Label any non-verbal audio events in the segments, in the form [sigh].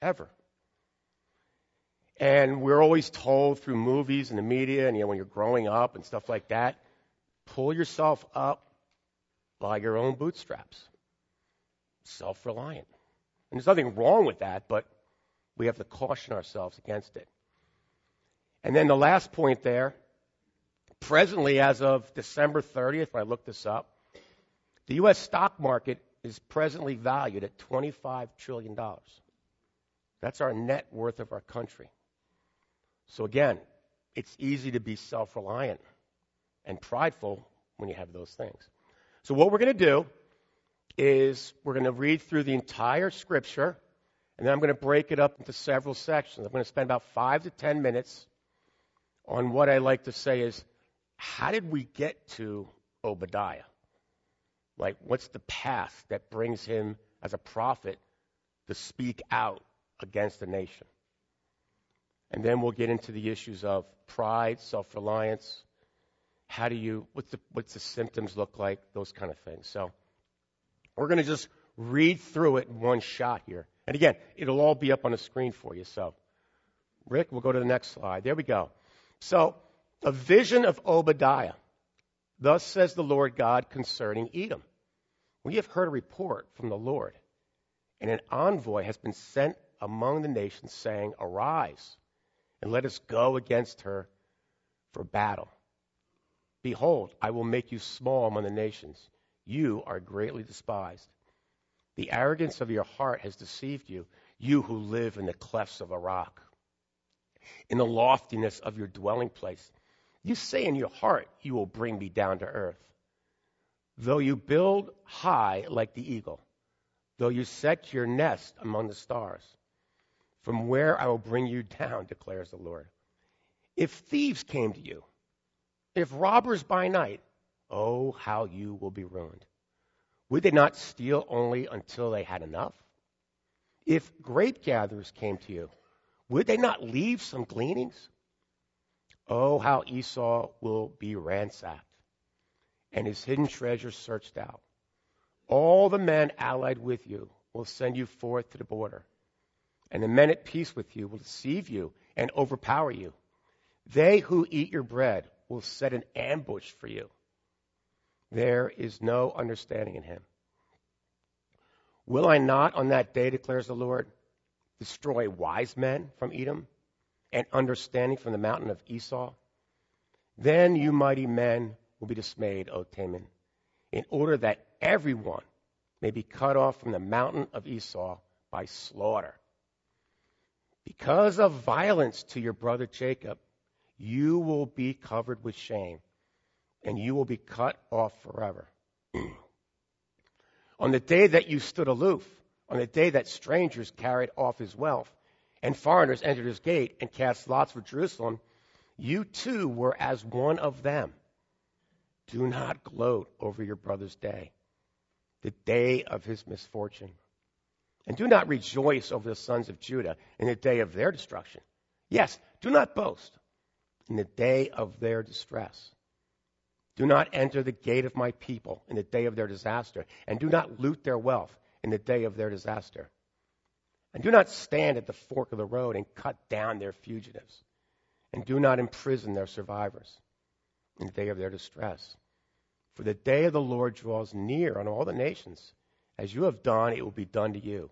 ever. And we're always told through movies and the media, and you know, when you're growing up and stuff like that, pull yourself up by your own bootstraps. Self reliant. And there's nothing wrong with that, but we have to caution ourselves against it. And then the last point there presently, as of December 30th, when I looked this up, the U.S. stock market is presently valued at $25 trillion. That's our net worth of our country. So again, it's easy to be self reliant and prideful when you have those things. So, what we're going to do is we're going to read through the entire scripture, and then I'm going to break it up into several sections. I'm going to spend about five to ten minutes on what I like to say is how did we get to Obadiah? Like, what's the path that brings him as a prophet to speak out against the nation? And then we'll get into the issues of pride, self reliance. How do you, what's the, what's the symptoms look like? Those kind of things. So we're going to just read through it in one shot here. And again, it'll all be up on the screen for you. So, Rick, we'll go to the next slide. There we go. So, a vision of Obadiah. Thus says the Lord God concerning Edom. We have heard a report from the Lord, and an envoy has been sent among the nations, saying, Arise and let us go against her for battle. Behold, I will make you small among the nations. You are greatly despised. The arrogance of your heart has deceived you, you who live in the clefts of a rock. In the loftiness of your dwelling place, you say in your heart, You will bring me down to earth. Though you build high like the eagle, though you set your nest among the stars, from where I will bring you down, declares the Lord. If thieves came to you, if robbers by night, oh, how you will be ruined. Would they not steal only until they had enough? If grape gatherers came to you, would they not leave some gleanings? Oh, how Esau will be ransacked and his hidden treasures searched out. All the men allied with you will send you forth to the border and the men at peace with you will deceive you and overpower you. They who eat your bread will set an ambush for you. There is no understanding in him. Will I not on that day, declares the Lord, destroy wise men from Edom and understanding from the mountain of Esau? Then you mighty men will be dismayed, O Teman, in order that everyone may be cut off from the mountain of Esau by slaughter. Because of violence to your brother Jacob, you will be covered with shame, and you will be cut off forever. [clears throat] on the day that you stood aloof, on the day that strangers carried off his wealth, and foreigners entered his gate and cast lots for Jerusalem, you too were as one of them. Do not gloat over your brother's day, the day of his misfortune. And do not rejoice over the sons of Judah in the day of their destruction. Yes, do not boast in the day of their distress. Do not enter the gate of my people in the day of their disaster, and do not loot their wealth in the day of their disaster. And do not stand at the fork of the road and cut down their fugitives, and do not imprison their survivors in the day of their distress. For the day of the Lord draws near on all the nations. As you have done, it will be done to you.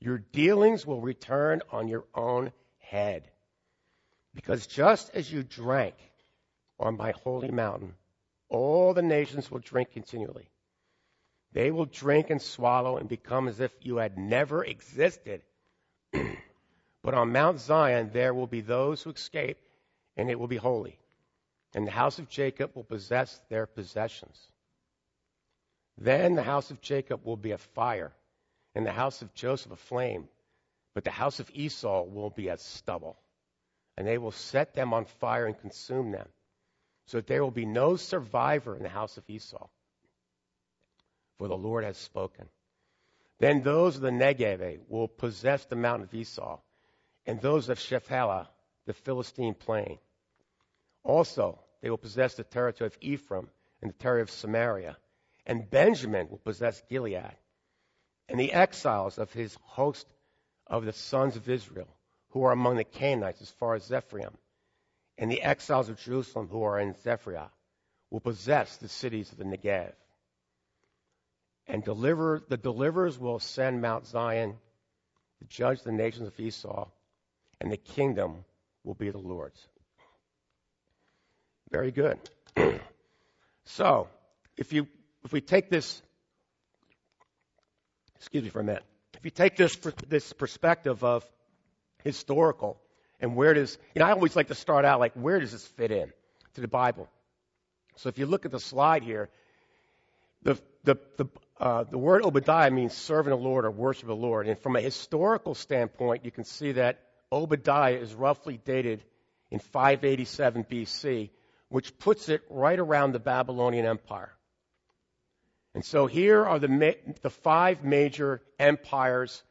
Your dealings will return on your own head. Because just as you drank on my holy mountain, all the nations will drink continually. They will drink and swallow and become as if you had never existed. [clears throat] but on Mount Zion there will be those who escape, and it will be holy. And the house of Jacob will possess their possessions. Then the house of Jacob will be a fire and the house of Joseph a flame, but the house of Esau will be as stubble. And they will set them on fire and consume them, so that there will be no survivor in the house of Esau. For the Lord has spoken. Then those of the Negev will possess the mountain of Esau, and those of Shephelah, the Philistine plain. Also, they will possess the territory of Ephraim and the territory of Samaria, and Benjamin will possess Gilead and the exiles of his host of the sons of Israel who are among the Canaanites as far as Ephraim, and the exiles of Jerusalem who are in Zephirah will possess the cities of the Negev. And deliver, the deliverers will ascend Mount Zion to judge the nations of Esau, and the kingdom will be the Lord's. Very good. [clears throat] so, if you if we take this excuse me for a minute. If you take this this perspective of historical and where does you know I always like to start out like where does this fit in to the Bible? So if you look at the slide here, the the the uh, the word Obadiah means servant of the Lord or worship the Lord. And from a historical standpoint, you can see that Obadiah is roughly dated in 587 BC, which puts it right around the Babylonian Empire. And so here are the, the five major empires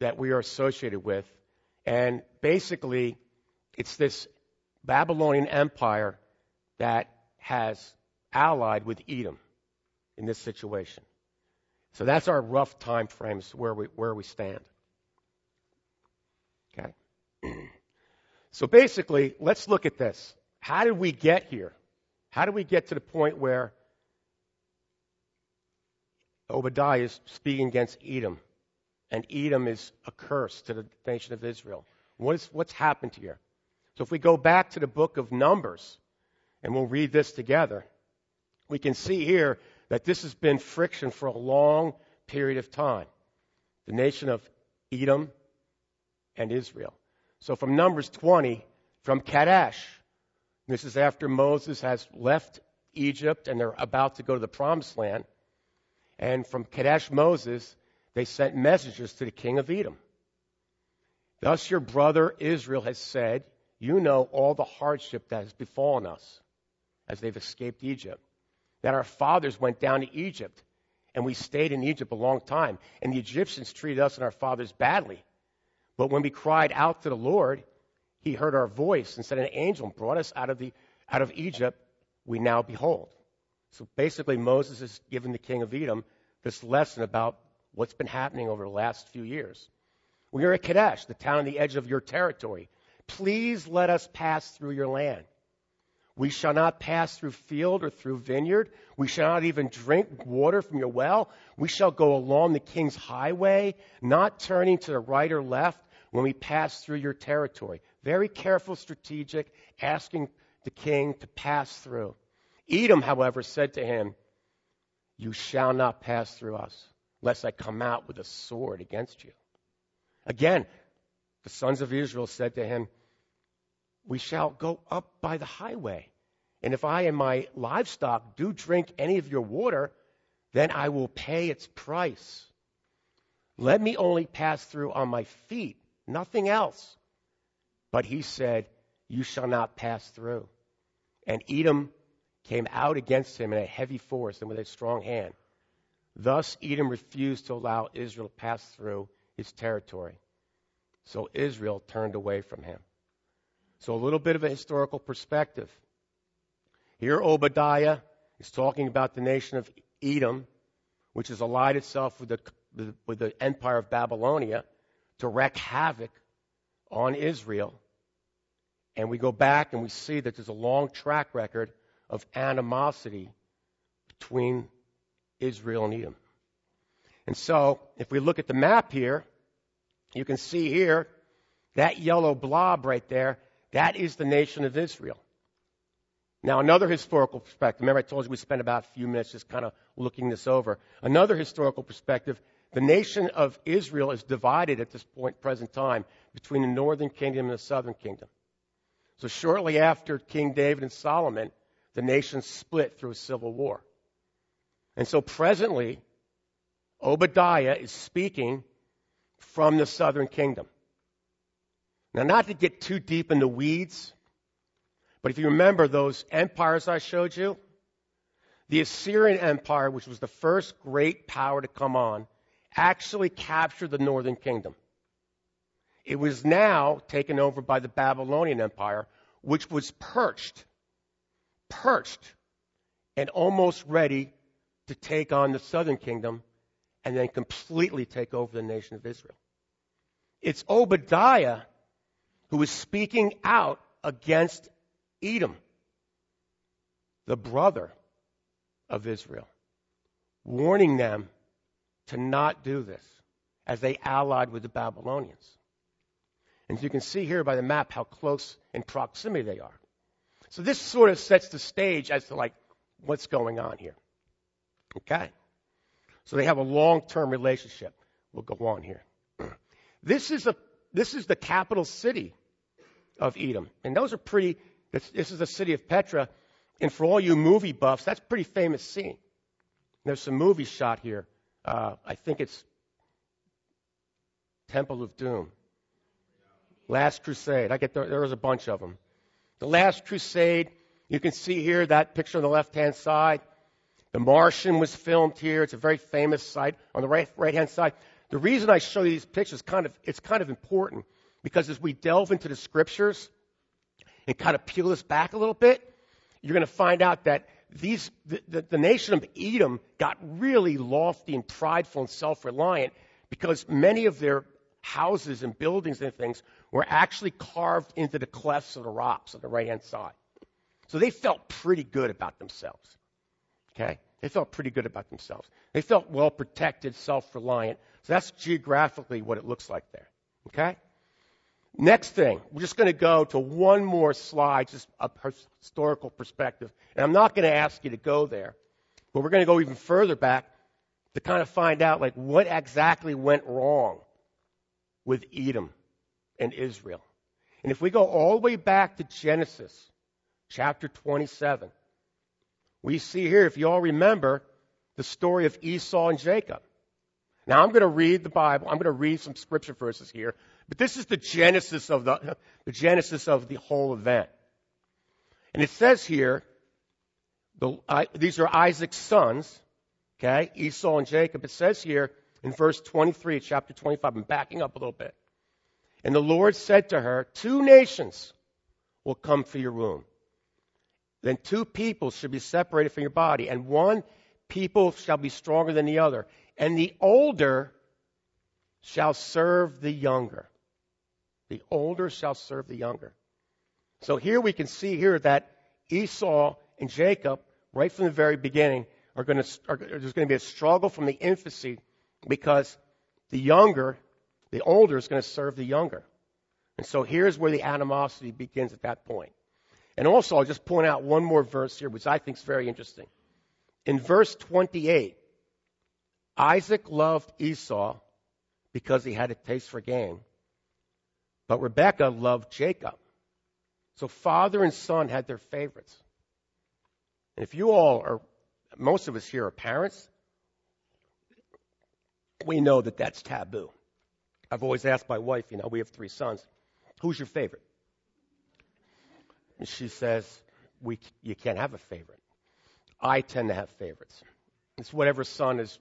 that we are associated with. And basically, it's this Babylonian empire that has allied with Edom in this situation. So that's our rough time frames where we, where we stand. Okay. [clears throat] So basically, let's look at this. How did we get here? How did we get to the point where Obadiah is speaking against Edom, and Edom is a curse to the nation of Israel? What is, what's happened here? So if we go back to the book of Numbers, and we'll read this together, we can see here that this has been friction for a long period of time. The nation of Edom and Israel. So from Numbers 20, from Kadesh, this is after Moses has left Egypt and they're about to go to the promised land. And from Kadesh Moses, they sent messengers to the king of Edom. Thus your brother Israel has said, You know all the hardship that has befallen us as they've escaped Egypt that our fathers went down to Egypt and we stayed in Egypt a long time. And the Egyptians treated us and our fathers badly. But when we cried out to the Lord, he heard our voice and sent an angel and brought us out of, the, out of Egypt. We now behold. So basically, Moses is giving the king of Edom this lesson about what's been happening over the last few years. We are at Kadesh, the town on the edge of your territory. Please let us pass through your land. We shall not pass through field or through vineyard. We shall not even drink water from your well. We shall go along the king's highway, not turning to the right or left when we pass through your territory. Very careful, strategic, asking the king to pass through. Edom, however, said to him, You shall not pass through us, lest I come out with a sword against you. Again, the sons of Israel said to him, we shall go up by the highway. And if I and my livestock do drink any of your water, then I will pay its price. Let me only pass through on my feet, nothing else. But he said, You shall not pass through. And Edom came out against him in a heavy force and with a strong hand. Thus, Edom refused to allow Israel to pass through his territory. So Israel turned away from him. So, a little bit of a historical perspective. Here, Obadiah is talking about the nation of Edom, which has allied itself with the, with the empire of Babylonia to wreak havoc on Israel. And we go back and we see that there's a long track record of animosity between Israel and Edom. And so, if we look at the map here, you can see here that yellow blob right there that is the nation of Israel. Now, another historical perspective, remember I told you we spent about a few minutes just kind of looking this over. Another historical perspective, the nation of Israel is divided at this point, present time, between the northern kingdom and the southern kingdom. So shortly after King David and Solomon, the nation split through civil war. And so presently, Obadiah is speaking from the southern kingdom. Now, not to get too deep in the weeds, but if you remember those empires I showed you, the Assyrian Empire, which was the first great power to come on, actually captured the northern kingdom. It was now taken over by the Babylonian Empire, which was perched, perched, and almost ready to take on the southern kingdom and then completely take over the nation of Israel. It's Obadiah who is speaking out against Edom, the brother of Israel, warning them to not do this as they allied with the Babylonians. And you can see here by the map how close in proximity they are. So this sort of sets the stage as to like what's going on here. Okay? So they have a long-term relationship. We'll go on here. [clears throat] This is a this is the capital city of Edom. And those are pretty this, this is the city of Petra. And for all you movie buffs, that's a pretty famous scene. There's some movies shot here. Uh, I think it's Temple of Doom. Last Crusade. I get there, there was a bunch of them. The Last Crusade. You can see here that picture on the left-hand side. The Martian was filmed here. It's a very famous site on the right right-hand side. The reason I show you these pictures kind of it's kind of important because as we delve into the scriptures and kind of peel this back a little bit, you're going to find out that these the, the, the nation of Edom got really lofty and prideful and self-reliant because many of their houses and buildings and things were actually carved into the clefts of the rocks on the right hand side. So they felt pretty good about themselves. Okay? They felt pretty good about themselves. They felt well protected, self reliant. So that's geographically what it looks like there. Okay? Next thing, we're just going to go to one more slide, just a historical perspective. And I'm not going to ask you to go there, but we're going to go even further back to kind of find out like what exactly went wrong with Edom and Israel. And if we go all the way back to Genesis chapter 27, we see here, if you all remember, the story of Esau and Jacob. Now I'm going to read the Bible. I'm going to read some scripture verses here, but this is the genesis of the, the genesis of the whole event. And it says here, the, uh, these are Isaac's sons, okay, Esau and Jacob. It says here, in verse 23 chapter 25. I'm backing up a little bit. And the Lord said to her, Two nations will come for your womb. Then two people shall be separated from your body, and one people shall be stronger than the other. And the older shall serve the younger. The older shall serve the younger. So here we can see here that Esau and Jacob, right from the very beginning, are going to, are, there's going to be a struggle from the infancy because the younger, the older is going to serve the younger. And so here's where the animosity begins at that point. And also, I'll just point out one more verse here, which I think is very interesting. In verse 28, Isaac loved Esau because he had a taste for gain, but Rebekah loved Jacob. So father and son had their favorites. And if you all are, most of us here are parents, we know that that's taboo. I've always asked my wife, you know, we have three sons, who's your favorite? And she says, we, you can't have a favorite. I tend to have favorites. It's whatever son is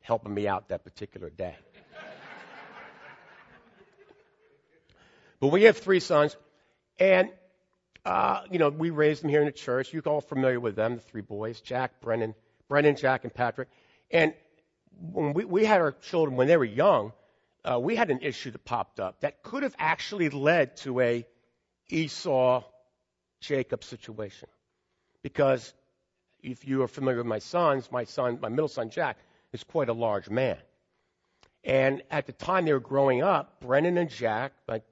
helping me out that particular day. [laughs] but we have three sons, and uh, you know we raised them here in the church. You're all familiar with them, the three boys: Jack, Brennan, Brennan, Jack, and Patrick. And when we, we had our children when they were young, uh, we had an issue that popped up that could have actually led to a Esau Jacob situation. Because if you are familiar with my sons, my son, my middle son Jack, is quite a large man. And at the time they were growing up, Brennan and Jack, like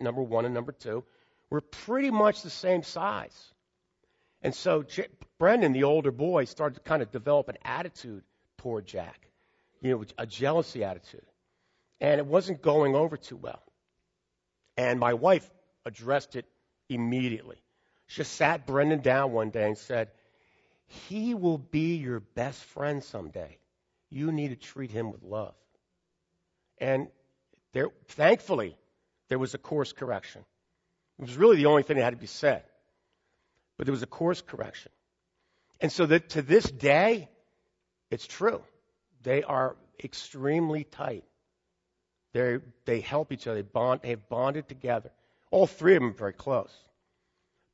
number one and number two, were pretty much the same size. And so J- Brennan, the older boy, started to kind of develop an attitude toward Jack, you know, a jealousy attitude. And it wasn't going over too well. And my wife addressed it immediately. She sat Brennan down one day and said, He will be your best friend someday. You need to treat him with love. And there, thankfully, there was a course correction. It was really the only thing that had to be said. But there was a course correction. And so that to this day, it's true. They are extremely tight. They they help each other. They bond. They have bonded together. All three of them are very close.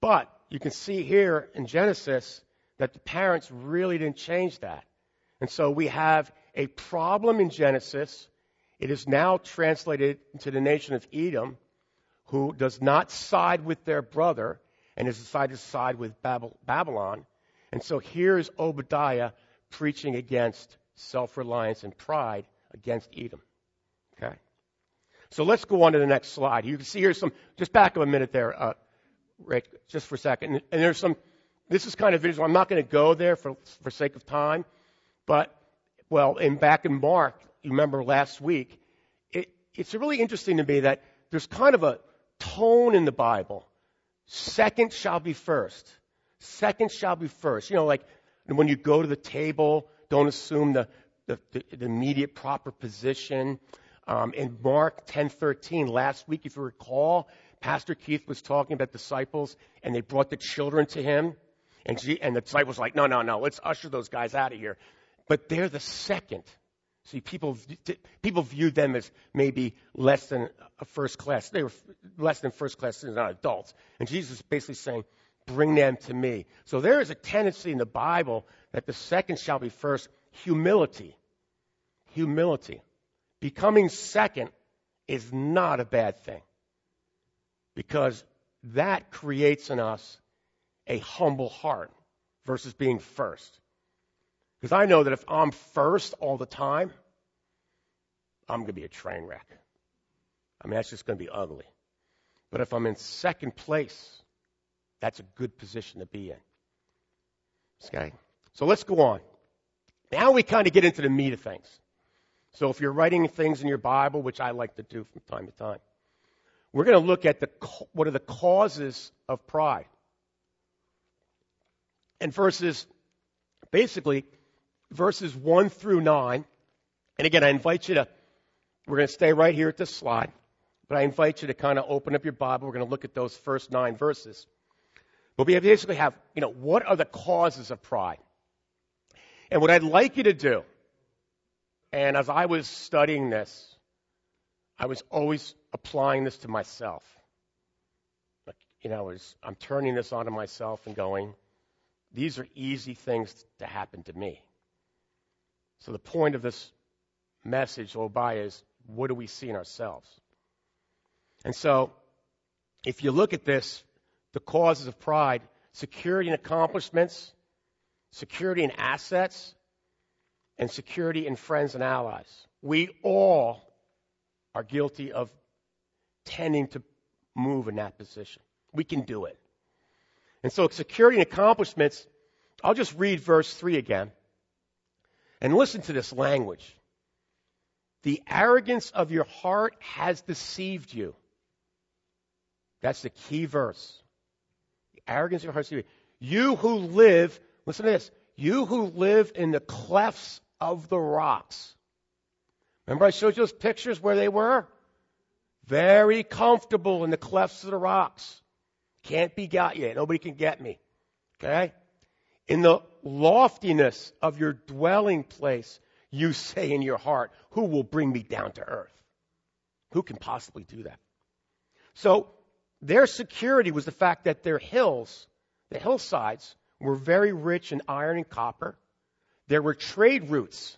But you can see here in Genesis that the parents really didn't change that. And so we have a problem in Genesis. It is now translated into the nation of Edom, who does not side with their brother and has decided to side with Babylon. And so here's Obadiah preaching against self reliance and pride against Edom. Okay? So let's go on to the next slide. You can see here's some, just back up a minute there, uh, Rick, just for a second. And there's some, this is kind of visual. I'm not going to go there for, for sake of time. But, well, in back in Mark, you remember last week, it, it's really interesting to me that there's kind of a tone in the Bible. Second shall be first. Second shall be first. You know, like when you go to the table, don't assume the, the, the immediate proper position. Um, in Mark 10:13, last week, if you recall, Pastor Keith was talking about disciples, and they brought the children to him, and, she, and the disciples were like, "No, no, no, let's usher those guys out of here." But they're the second. See, people people viewed them as maybe less than a first class. They were less than first class citizens, not adults. And Jesus is basically saying, "Bring them to me." So there is a tendency in the Bible that the second shall be first. Humility, humility. Becoming second is not a bad thing because that creates in us a humble heart versus being first. Because I know that if I'm first all the time, I'm going to be a train wreck. I mean, that's just going to be ugly. But if I'm in second place, that's a good position to be in. Okay? So let's go on. Now we kind of get into the meat of things. So if you're writing things in your Bible, which I like to do from time to time, we're going to look at the, what are the causes of pride. And verses, basically, verses 1 through 9. And again, I invite you to, we're going to stay right here at this slide, but I invite you to kind of open up your Bible. We're going to look at those first nine verses. But we basically have, you know, what are the causes of pride? And what I'd like you to do and as I was studying this, I was always applying this to myself. Like, you know, was, I'm turning this onto myself and going, these are easy things to happen to me. So the point of this message, Obadiah, is what do we see in ourselves? And so, if you look at this, the causes of pride, security and accomplishments, security and assets, and security in friends and allies. We all are guilty of tending to move in that position. We can do it. And so, security and accomplishments, I'll just read verse 3 again. And listen to this language. The arrogance of your heart has deceived you. That's the key verse. The arrogance of your heart has deceived you. You who live, listen to this, you who live in the clefts of the rocks. Remember I showed you those pictures where they were? Very comfortable in the clefts of the rocks. Can't be got yet. Nobody can get me. Okay? In the loftiness of your dwelling place, you say in your heart, Who will bring me down to earth? Who can possibly do that? So, their security was the fact that their hills, the hillsides, were very rich in iron and copper. There were trade routes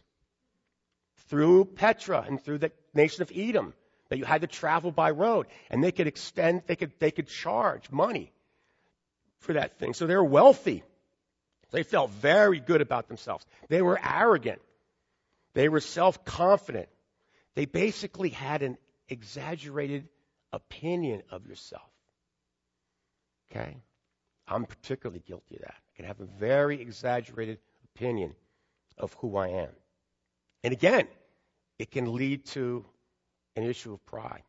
through Petra and through the nation of Edom that you had to travel by road. And they could extend, they could, they could charge money for that thing. So they were wealthy. They felt very good about themselves. They were arrogant. They were self confident. They basically had an exaggerated opinion of yourself. Okay? I'm particularly guilty of that. I can have a very exaggerated opinion of who I am. And again, it can lead to an issue of pride.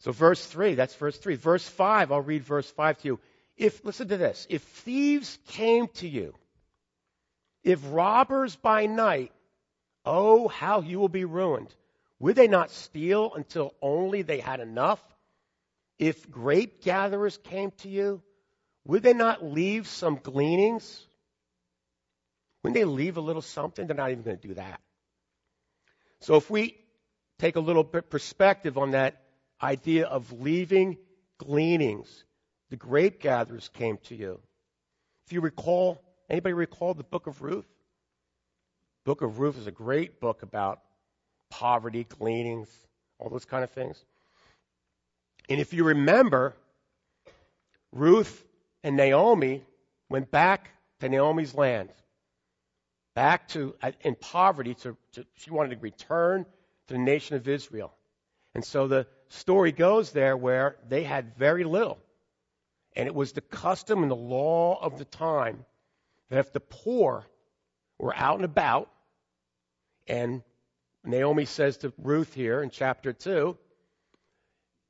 So, verse 3, that's verse 3. Verse 5, I'll read verse 5 to you. If, listen to this, if thieves came to you, if robbers by night, oh, how you will be ruined. Would they not steal until only they had enough? If grape gatherers came to you, would they not leave some gleanings? Wouldn't they leave a little something? They're not even going to do that. So if we take a little bit perspective on that idea of leaving gleanings, the grape gatherers came to you. If you recall, anybody recall the book of Ruth? Book of Ruth is a great book about poverty, gleanings, all those kind of things. And if you remember, Ruth and Naomi went back to Naomi's land, back to uh, in poverty. To, to, she wanted to return to the nation of Israel, and so the story goes there where they had very little, and it was the custom and the law of the time that if the poor were out and about, and Naomi says to Ruth here in chapter two,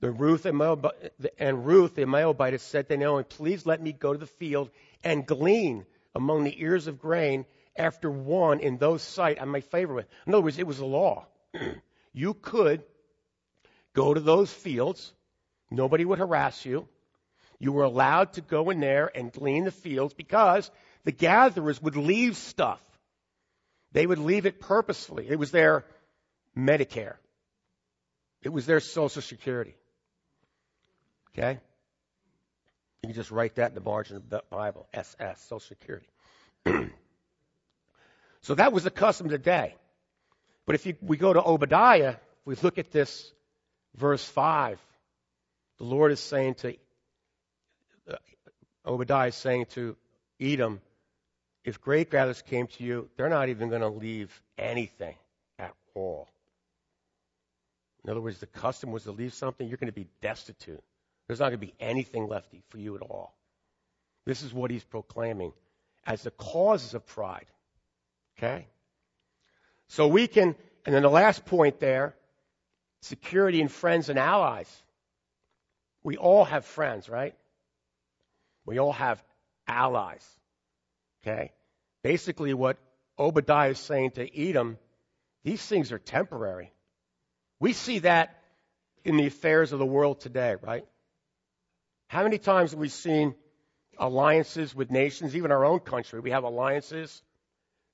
the Ruth and, and Ruth the Moabite said to Naomi, "Please let me go to the field and glean among the ears of grain after one in those sight I'm my favor with." In other words, it was a law. [clears throat] you could go to those fields; nobody would harass you. You were allowed to go in there and glean the fields because the gatherers would leave stuff. They would leave it purposefully. It was their Medicare. It was their Social Security. Okay? You can just write that in the margin of the Bible SS, Social Security. [clears throat] so that was the custom of the day. But if you, we go to Obadiah, if we look at this verse 5. The Lord is saying to, uh, Obadiah is saying to Edom, if great gathers came to you, they're not even going to leave anything at all. In other words, the custom was to leave something, you're going to be destitute. There's not going to be anything left for you at all. This is what he's proclaiming as the causes of pride. Okay? So we can, and then the last point there security and friends and allies. We all have friends, right? We all have allies. Okay? Basically, what Obadiah is saying to Edom, these things are temporary. We see that in the affairs of the world today, right? How many times have we seen alliances with nations, even our own country? We have alliances,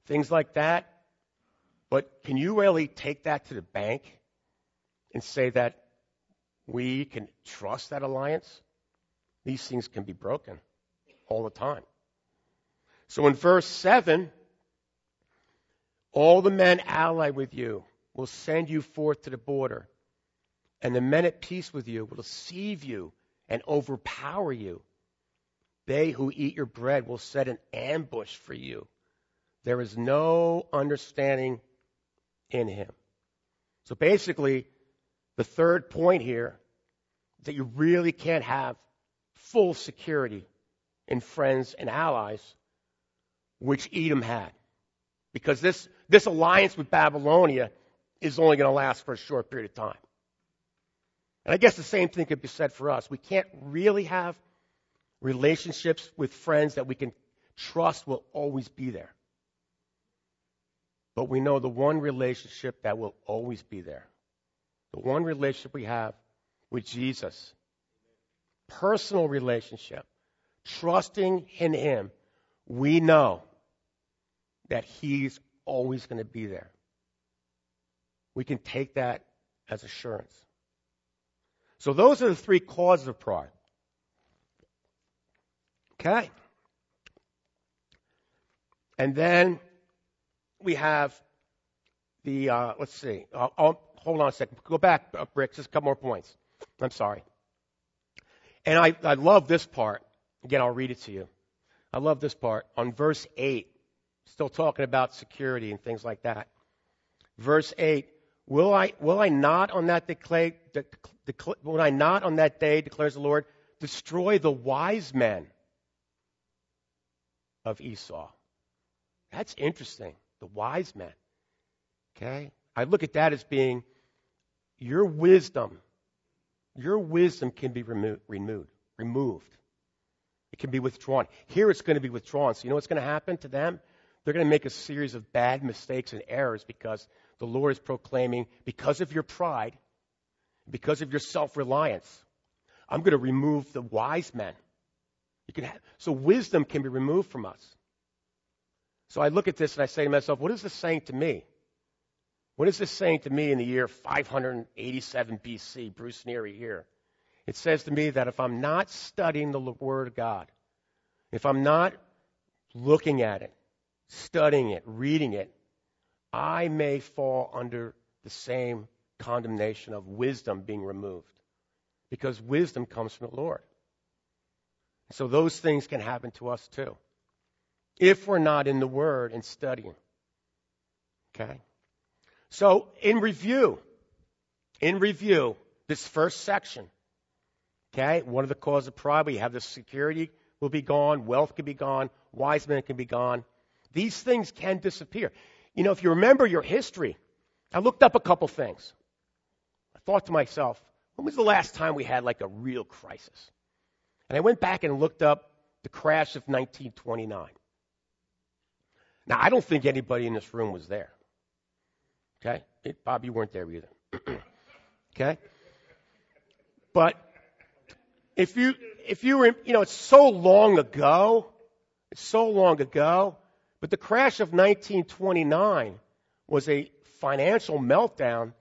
things like that. But can you really take that to the bank and say that we can trust that alliance? These things can be broken all the time. So in verse 7, all the men allied with you will send you forth to the border, and the men at peace with you will deceive you and overpower you. They who eat your bread will set an ambush for you. There is no understanding in him. So basically, the third point here is that you really can't have full security in friends and allies, which Edom had. Because this, this alliance with Babylonia is only going to last for a short period of time. And I guess the same thing could be said for us. We can't really have relationships with friends that we can trust will always be there. But we know the one relationship that will always be there. The one relationship we have with Jesus. Personal relationship. Trusting in Him. We know that He's always going to be there. We can take that as assurance. So those are the three causes of pride. Okay. And then we have the, uh, let's see, I'll, I'll, hold on a second. Go back, uh, Rick, just a couple more points. I'm sorry. And I, I love this part. Again, I'll read it to you. I love this part. On verse 8, still talking about security and things like that. Verse 8, Will I, will I not on that declare, will I not on that day, declares the Lord, destroy the wise men of Esau? That's interesting. The wise men. Okay? I look at that as being your wisdom. Your wisdom can be remo- removed. Removed. It can be withdrawn. Here it's going to be withdrawn. So you know what's going to happen to them? They're going to make a series of bad mistakes and errors because the Lord is proclaiming, because of your pride, because of your self reliance, I'm going to remove the wise men. You can have, so wisdom can be removed from us. So I look at this and I say to myself, what is this saying to me? What is this saying to me in the year 587 BC, Bruce Neary here? It says to me that if I'm not studying the Word of God, if I'm not looking at it, studying it, reading it, I may fall under the same condemnation of wisdom being removed. Because wisdom comes from the Lord. So those things can happen to us too. If we're not in the Word and studying. Okay? So, in review, in review, this first section, okay, one of the causes of pride, we have the security will be gone, wealth can be gone, wise men can be gone. These things can disappear. You know, if you remember your history, I looked up a couple things. I thought to myself, when was the last time we had like a real crisis? And I went back and looked up the crash of 1929. Now, I don't think anybody in this room was there. Okay? It, Bob, you weren't there either. [clears throat] okay? But if you if you were you know it's so long ago, it's so long ago, but the crash of 1929 was a financial meltdown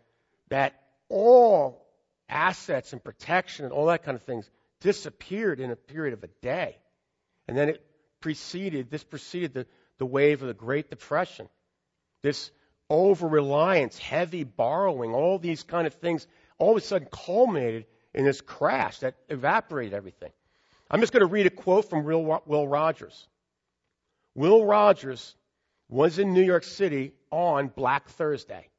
that all assets and protection and all that kind of things disappeared in a period of a day. And then it preceded, this preceded the, the wave of the Great Depression. This over reliance, heavy borrowing, all these kind of things all of a sudden culminated in this crash that evaporated everything. I'm just going to read a quote from Will Rogers. Will Rogers was in New York City on Black Thursday.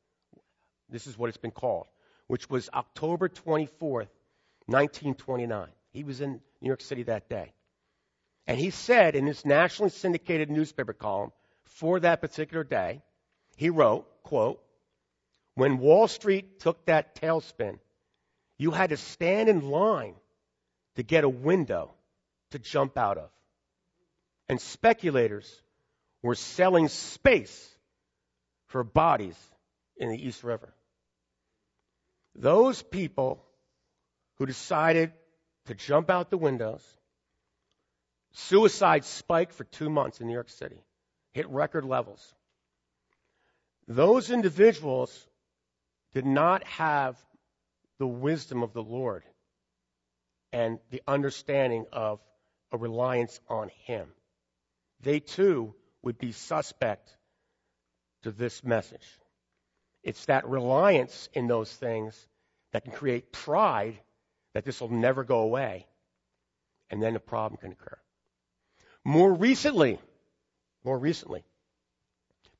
This is what it's been called, which was October 24th, 1929. He was in New York City that day. And he said in his nationally syndicated newspaper column for that particular day, he wrote, quote, when Wall Street took that tailspin, you had to stand in line to get a window to jump out of. And speculators were selling space for bodies in the East River. Those people who decided to jump out the windows. Suicide spiked for two months in New York City, hit record levels. Those individuals did not have the wisdom of the Lord and the understanding of a reliance on Him. They too would be suspect to this message. It's that reliance in those things that can create pride that this will never go away, and then a problem can occur. More recently, more recently,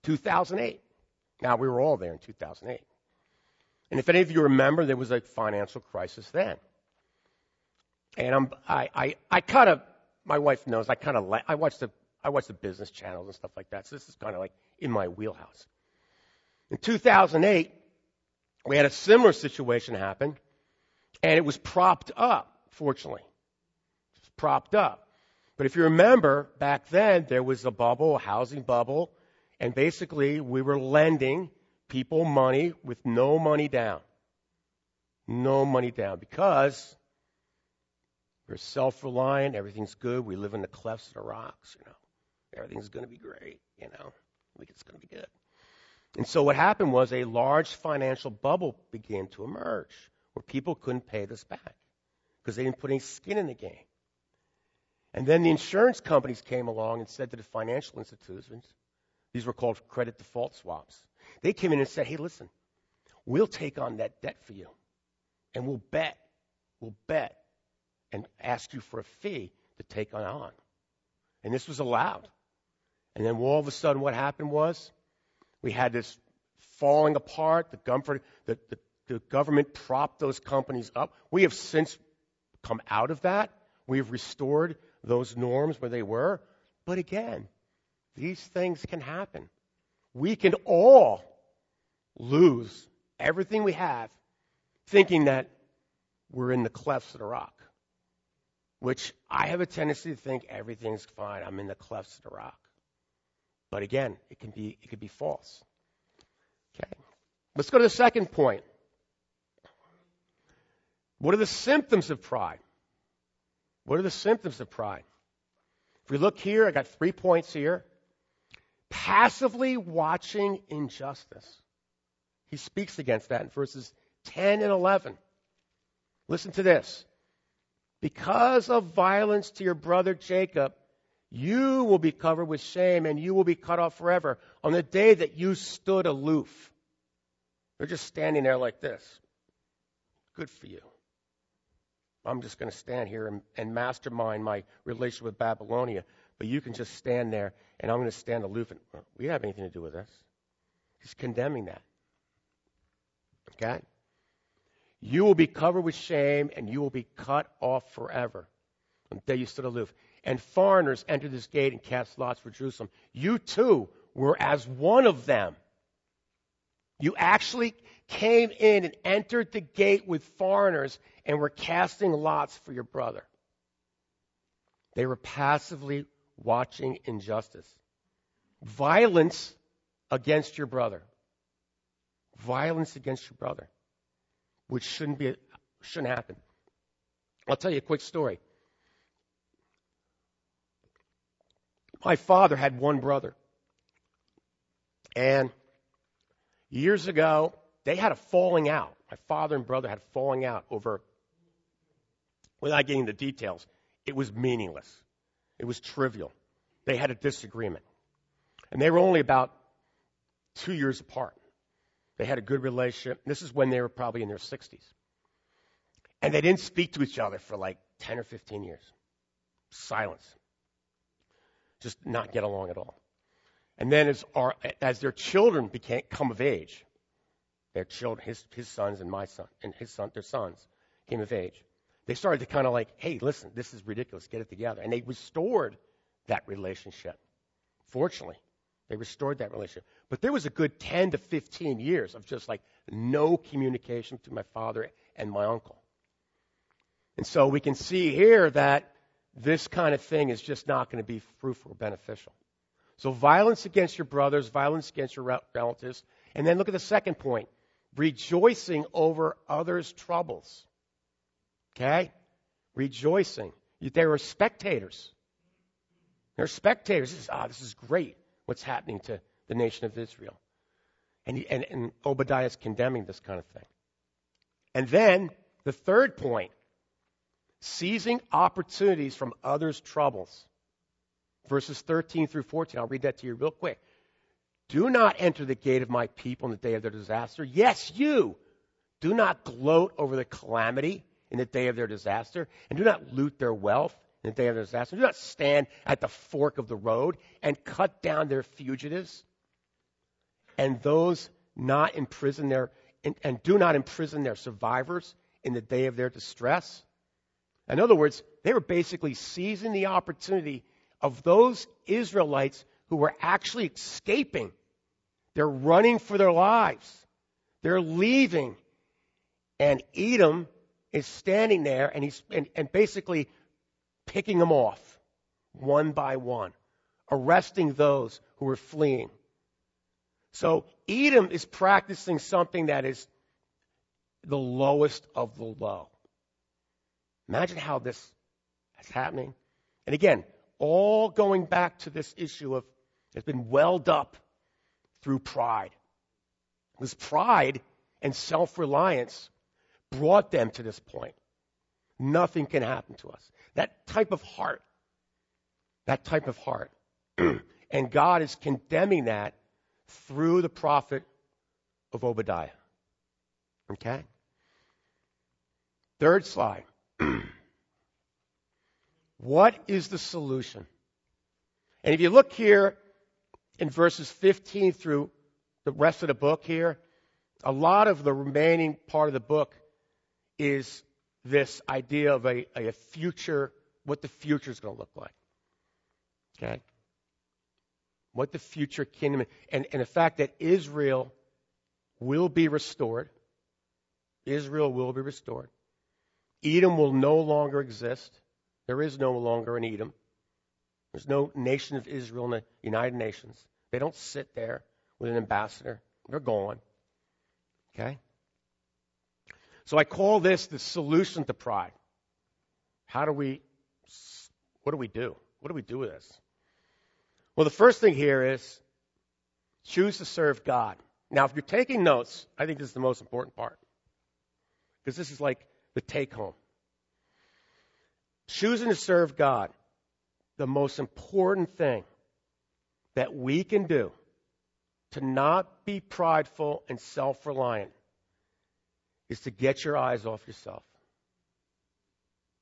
2008. Now, we were all there in 2008. And if any of you remember, there was a financial crisis then. And I'm, I, I, I kind of, my wife knows, I kind of, I watch the, I watch the business channels and stuff like that. So this is kind of like in my wheelhouse. In 2008, we had a similar situation happen and it was propped up, fortunately. It was propped up. But if you remember, back then there was a bubble, a housing bubble, and basically we were lending people money with no money down. No money down because we're self reliant, everything's good, we live in the clefts of the rocks, you know. Everything's gonna be great, you know. Like it's gonna be good. And so what happened was a large financial bubble began to emerge where people couldn't pay this back because they didn't put any skin in the game. And then the insurance companies came along and said to the financial institutions, these were called credit default swaps. They came in and said, hey, listen, we'll take on that debt for you. And we'll bet, we'll bet, and ask you for a fee to take on on. And this was allowed. And then all of a sudden, what happened was we had this falling apart. The, government, the, the, the government propped those companies up. We have since come out of that. We have restored those norms where they were. But again, these things can happen. We can all lose everything we have thinking that we're in the clefts of the rock. Which I have a tendency to think everything's fine. I'm in the clefts of the rock. But again, it can be it could be false. Okay. Let's go to the second point. What are the symptoms of pride? What are the symptoms of pride? If we look here, I got three points here. Passively watching injustice. He speaks against that in verses 10 and 11. Listen to this. Because of violence to your brother Jacob, you will be covered with shame and you will be cut off forever on the day that you stood aloof. They're just standing there like this. Good for you. I'm just going to stand here and, and mastermind my relationship with Babylonia, but you can just stand there and I'm going to stand aloof. And, we have anything to do with this. He's condemning that. Okay? You will be covered with shame and you will be cut off forever. Until you stood aloof. And foreigners entered this gate and cast lots for Jerusalem. You too were as one of them. You actually came in and entered the gate with foreigners and were casting lots for your brother. They were passively watching injustice. Violence against your brother. Violence against your brother, which shouldn't be, shouldn't happen. I'll tell you a quick story. My father had one brother. And years ago, they had a falling out. My father and brother had a falling out over, without getting the details, it was meaningless. It was trivial. They had a disagreement. And they were only about two years apart. They had a good relationship. This is when they were probably in their 60s. And they didn't speak to each other for like 10 or 15 years. Silence. Just not get along at all. And then as, our, as their children became come of age, their children, his, his sons and my son, and his son, their sons came of age, they started to kind of like, hey, listen, this is ridiculous, get it together. And they restored that relationship. Fortunately, they restored that relationship. But there was a good 10 to 15 years of just like no communication between my father and my uncle. And so we can see here that this kind of thing is just not going to be fruitful or beneficial. So violence against your brothers, violence against your relatives. And then look at the second point. Rejoicing over others' troubles. Okay? Rejoicing. They were spectators. They're spectators. This is, ah, this is great what's happening to the nation of Israel. And, and, and Obadiah is condemning this kind of thing. And then the third point seizing opportunities from others' troubles. Verses 13 through 14. I'll read that to you real quick. Do not enter the gate of my people in the day of their disaster. Yes, you. Do not gloat over the calamity in the day of their disaster, and do not loot their wealth in the day of their disaster. Do not stand at the fork of the road and cut down their fugitives, and those not imprison their and, and do not imprison their survivors in the day of their distress. In other words, they were basically seizing the opportunity of those Israelites who were actually escaping. They're running for their lives. They're leaving. And Edom is standing there and he's and, and basically picking them off one by one, arresting those who are fleeing. So Edom is practicing something that is the lowest of the low. Imagine how this is happening. And again, all going back to this issue of has been welled up through pride. This pride and self reliance brought them to this point. Nothing can happen to us. That type of heart, that type of heart. [clears throat] and God is condemning that through the prophet of Obadiah. Okay? Third slide. [clears throat] what is the solution? And if you look here in verses 15 through the rest of the book here, a lot of the remaining part of the book is this idea of a, a future, what the future is going to look like. Okay? What the future kingdom, and, and the fact that Israel will be restored. Israel will be restored. Edom will no longer exist. There is no longer an Edom. There's no nation of Israel in the United Nations. They don't sit there with an ambassador. They're gone. Okay? So I call this the solution to pride. How do we, what do we do? What do we do with this? Well, the first thing here is choose to serve God. Now, if you're taking notes, I think this is the most important part. Because this is like the take home. Choosing to serve God, the most important thing that we can do to not be prideful and self reliant is to get your eyes off yourself.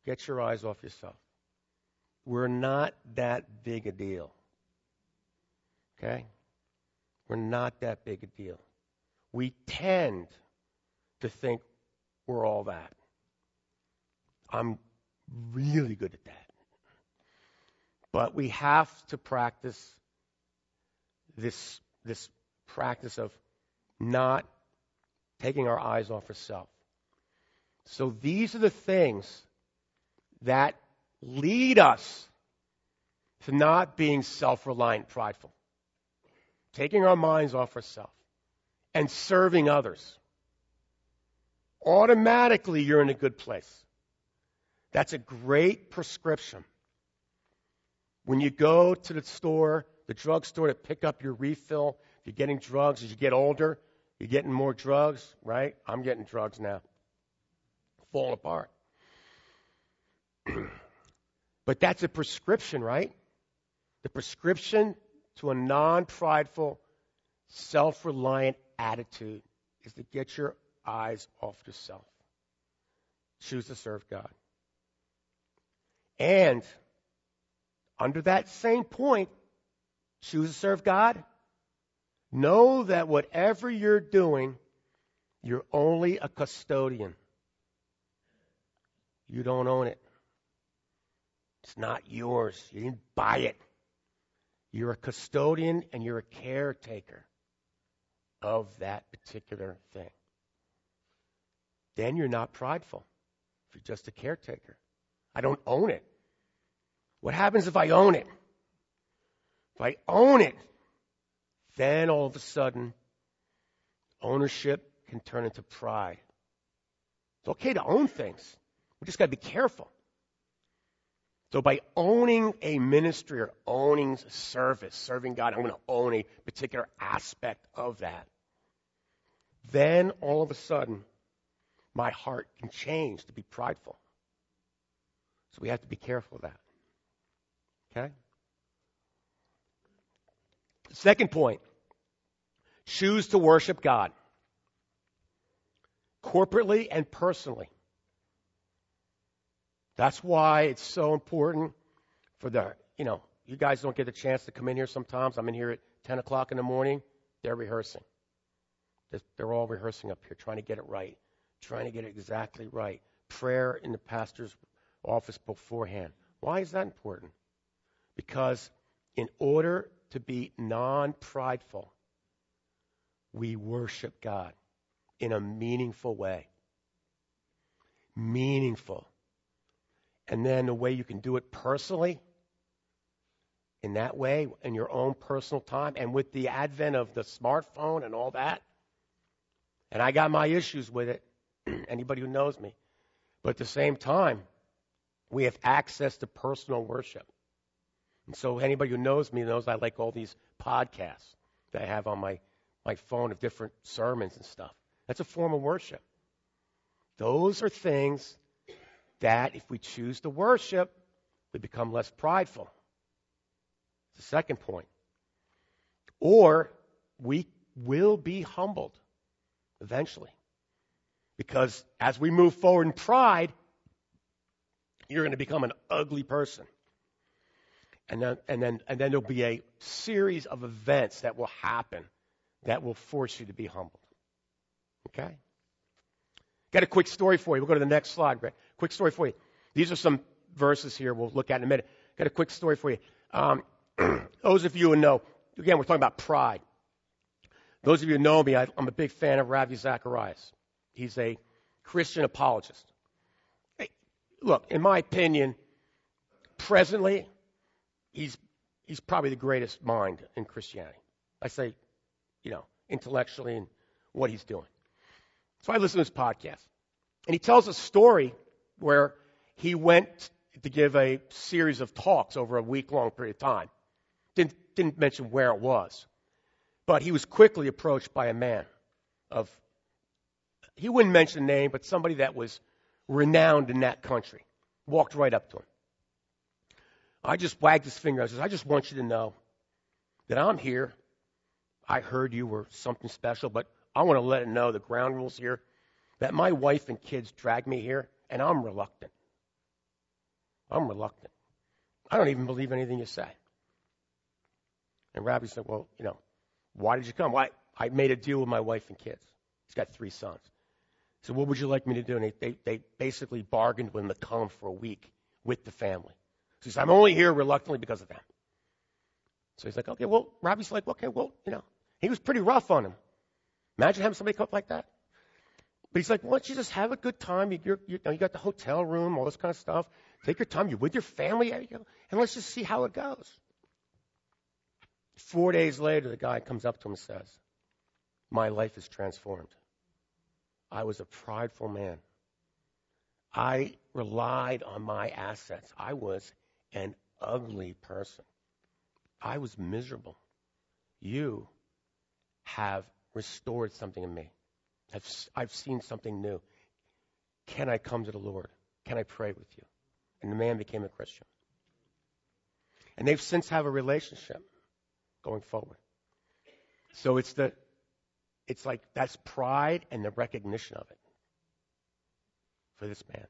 Get your eyes off yourself. We're not that big a deal. Okay? We're not that big a deal. We tend to think we're all that. I'm really good at that. But we have to practice this, this practice of not taking our eyes off ourselves. So these are the things that lead us to not being self reliant, prideful, taking our minds off ourselves, and serving others. Automatically, you're in a good place. That's a great prescription. When you go to the store, the drugstore to pick up your refill, if you're getting drugs as you get older, you're getting more drugs, right? I'm getting drugs now. Falling apart. [clears throat] but that's a prescription, right? The prescription to a non prideful, self reliant attitude is to get your eyes off yourself. Choose to serve God. And under that same point, choose to serve God. Know that whatever you're doing, you're only a custodian. You don't own it. It's not yours. You didn't buy it. You're a custodian and you're a caretaker of that particular thing. Then you're not prideful. If you're just a caretaker, I don't own it. What happens if I own it? If I own it, then all of a sudden, ownership can turn into pride. It's okay to own things. We just got to be careful. So by owning a ministry or owning service, serving God, I'm going to own a particular aspect of that. Then all of a sudden, my heart can change to be prideful. So we have to be careful of that. Okay? Second point choose to worship God corporately and personally. That's why it's so important for the, you know, you guys don't get a chance to come in here sometimes. I'm in here at 10 o'clock in the morning. They're rehearsing. They're all rehearsing up here, trying to get it right, trying to get it exactly right. Prayer in the pastor's office beforehand. Why is that important? Because in order to be non prideful, we worship God in a meaningful way. Meaningful. And then the way you can do it personally, in that way, in your own personal time, and with the advent of the smartphone and all that. And I got my issues with it, [clears throat] anybody who knows me. But at the same time, we have access to personal worship. And so anybody who knows me knows I like all these podcasts that I have on my, my phone of different sermons and stuff. That's a form of worship. Those are things that if we choose to worship, we become less prideful. The second point. Or we will be humbled eventually. Because as we move forward in pride, you're going to become an ugly person. And then, and then, and then there'll be a series of events that will happen that will force you to be humbled. Okay? Got a quick story for you. We'll go to the next slide, Greg. Quick story for you. These are some verses here we'll look at in a minute. Got a quick story for you. Um, [clears throat] those of you who know, again, we're talking about pride. Those of you who know me, I, am a big fan of Ravi Zacharias. He's a Christian apologist. Hey, look, in my opinion, presently, he's, he's probably the greatest mind in Christianity. I say, you know, intellectually and what he's doing. So I listen to his podcast. And he tells a story where he went to give a series of talks over a week long period of time. Didn't, didn't mention where it was. But he was quickly approached by a man of, he wouldn't mention a name, but somebody that was renowned in that country. Walked right up to him. I just wagged his finger. I said, I just want you to know that I'm here. I heard you were something special, but I want to let it know the ground rules here that my wife and kids dragged me here, and I'm reluctant. I'm reluctant. I don't even believe anything you say. And Ravi said, Well, you know, why did you come? Why? I made a deal with my wife and kids. He's got three sons. So what would you like me to do? And they, they, they basically bargained with him to come for a week with the family. He said, I'm only here reluctantly because of them. So he's like, okay, well, Ravi's like, okay, well, you know, he was pretty rough on him. Imagine having somebody come up like that. But he's like, why don't you just have a good time? You, you're, you, know, you got the hotel room, all this kind of stuff. Take your time. You're with your family, and let's just see how it goes. Four days later, the guy comes up to him and says, My life is transformed. I was a prideful man. I relied on my assets. I was an ugly person. I was miserable. You have restored something in me. I've, I've seen something new. Can I come to the Lord? Can I pray with you? And the man became a Christian. And they've since have a relationship going forward. So it's the it's like that's pride and the recognition of it for this man.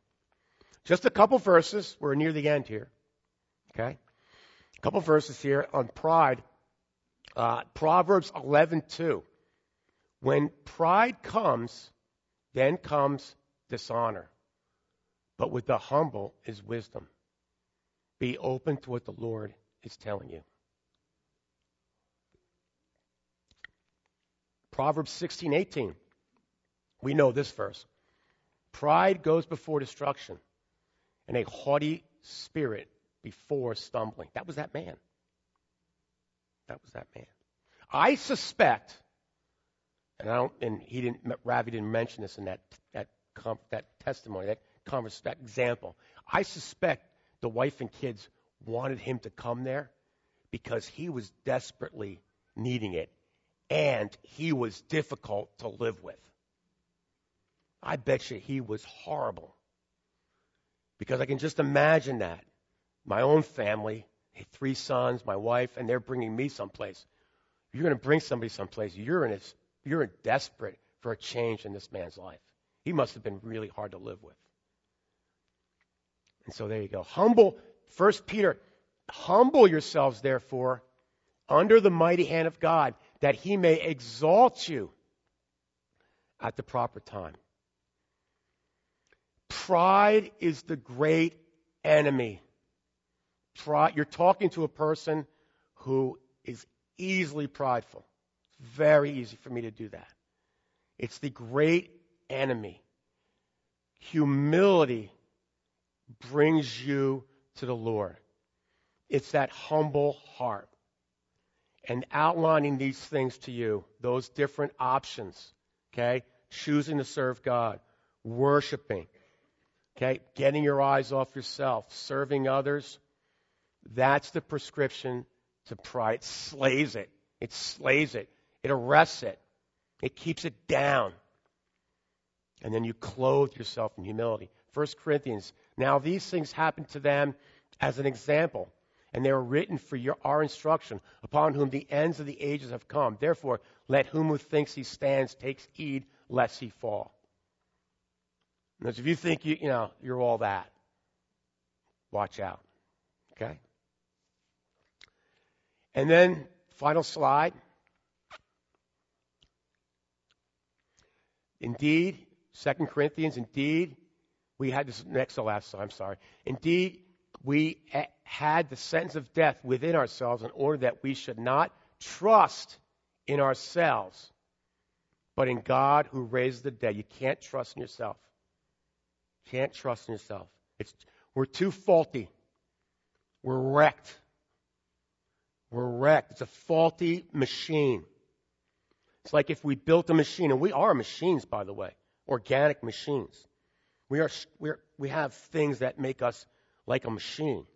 Just a couple verses. We're near the end here. Okay? A couple verses here on pride. Uh, Proverbs 11:2. When pride comes, then comes dishonor. But with the humble is wisdom. Be open to what the Lord is telling you. Proverbs 16:18. We know this verse. Pride goes before destruction, and a haughty spirit before stumbling. That was that man. That was that man. I suspect and I don't, and he didn't, Ravi didn't mention this in that, that, that testimony, that, converse, that example. I suspect the wife and kids wanted him to come there because he was desperately needing it and he was difficult to live with. I bet you he was horrible. Because I can just imagine that. My own family, three sons, my wife, and they're bringing me someplace. You're going to bring somebody someplace. You're in you're desperate for a change in this man's life. He must have been really hard to live with. And so there you go. Humble, First Peter, humble yourselves, therefore, under the mighty hand of God, that he may exalt you at the proper time. Pride is the great enemy. You're talking to a person who is easily prideful. It's Very easy for me to do that. It's the great enemy. Humility brings you to the Lord. It's that humble heart. And outlining these things to you, those different options, okay? Choosing to serve God, worshiping, okay? Getting your eyes off yourself, serving others. That's the prescription to pride. It slays it. It slays it. It arrests it, it keeps it down. And then you clothe yourself in humility. 1 Corinthians. Now these things happened to them as an example, and they were written for your, our instruction, upon whom the ends of the ages have come. Therefore, let whom who thinks he stands take heed lest he fall. Because if you think you, you know, you're all that, watch out. Okay? And then, final slide. Indeed, 2 Corinthians, indeed, we had this next to last, slide, I'm sorry. Indeed, we had the sentence of death within ourselves in order that we should not trust in ourselves, but in God who raised the dead. You can't trust in yourself. Can't trust in yourself. It's, we're too faulty. We're wrecked. We're wrecked. It's a faulty machine. It's like if we built a machine, and we are machines, by the way, organic machines. We, are, we're, we have things that make us like a machine.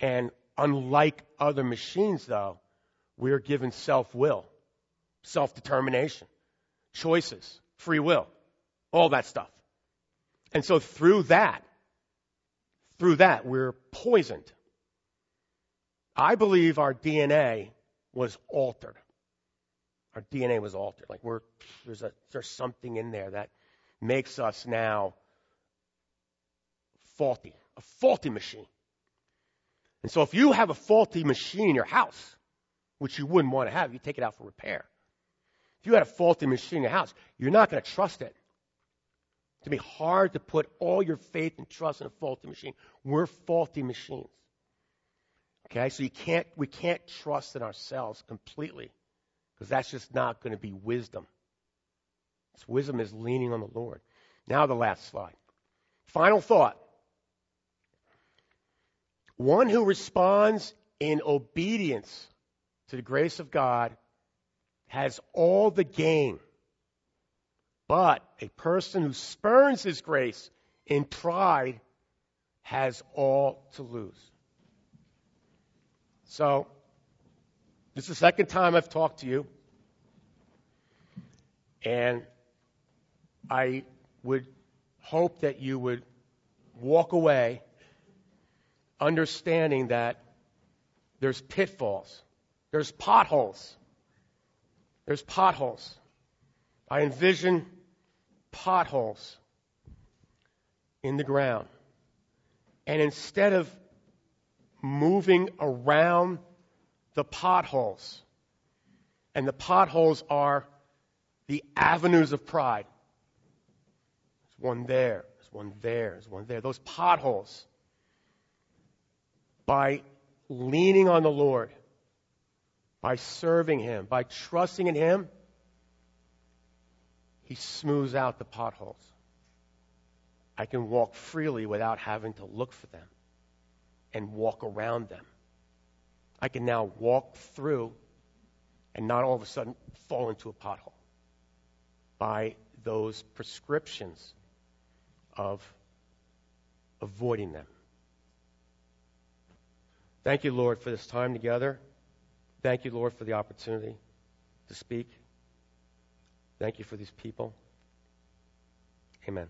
And unlike other machines, though, we're given self will, self determination, choices, free will, all that stuff. And so through that, through that, we're poisoned. I believe our DNA was altered Our DNA was altered. Like we're there's a there's something in there that makes us now faulty, a faulty machine. And so if you have a faulty machine in your house, which you wouldn't want to have, you take it out for repair. If you had a faulty machine in your house, you're not going to trust it. It's going to be hard to put all your faith and trust in a faulty machine. We're faulty machines. Okay, so you can't, we can't trust in ourselves completely because that's just not going to be wisdom. It's wisdom is leaning on the Lord. Now the last slide. Final thought. One who responds in obedience to the grace of God has all the gain. But a person who spurns his grace in pride has all to lose. So, this is the second time I've talked to you. And I would hope that you would walk away understanding that there's pitfalls, there's potholes. There's potholes. I envision potholes in the ground. And instead of moving around the potholes, and the potholes are the avenues of pride. There's one there, there's one there, there's one there. Those potholes by leaning on the Lord, by serving Him, by trusting in Him, He smooths out the potholes. I can walk freely without having to look for them and walk around them. I can now walk through and not all of a sudden fall into a pothole by those prescriptions of avoiding them. Thank you, Lord, for this time together. Thank you, Lord, for the opportunity to speak. Thank you for these people. Amen.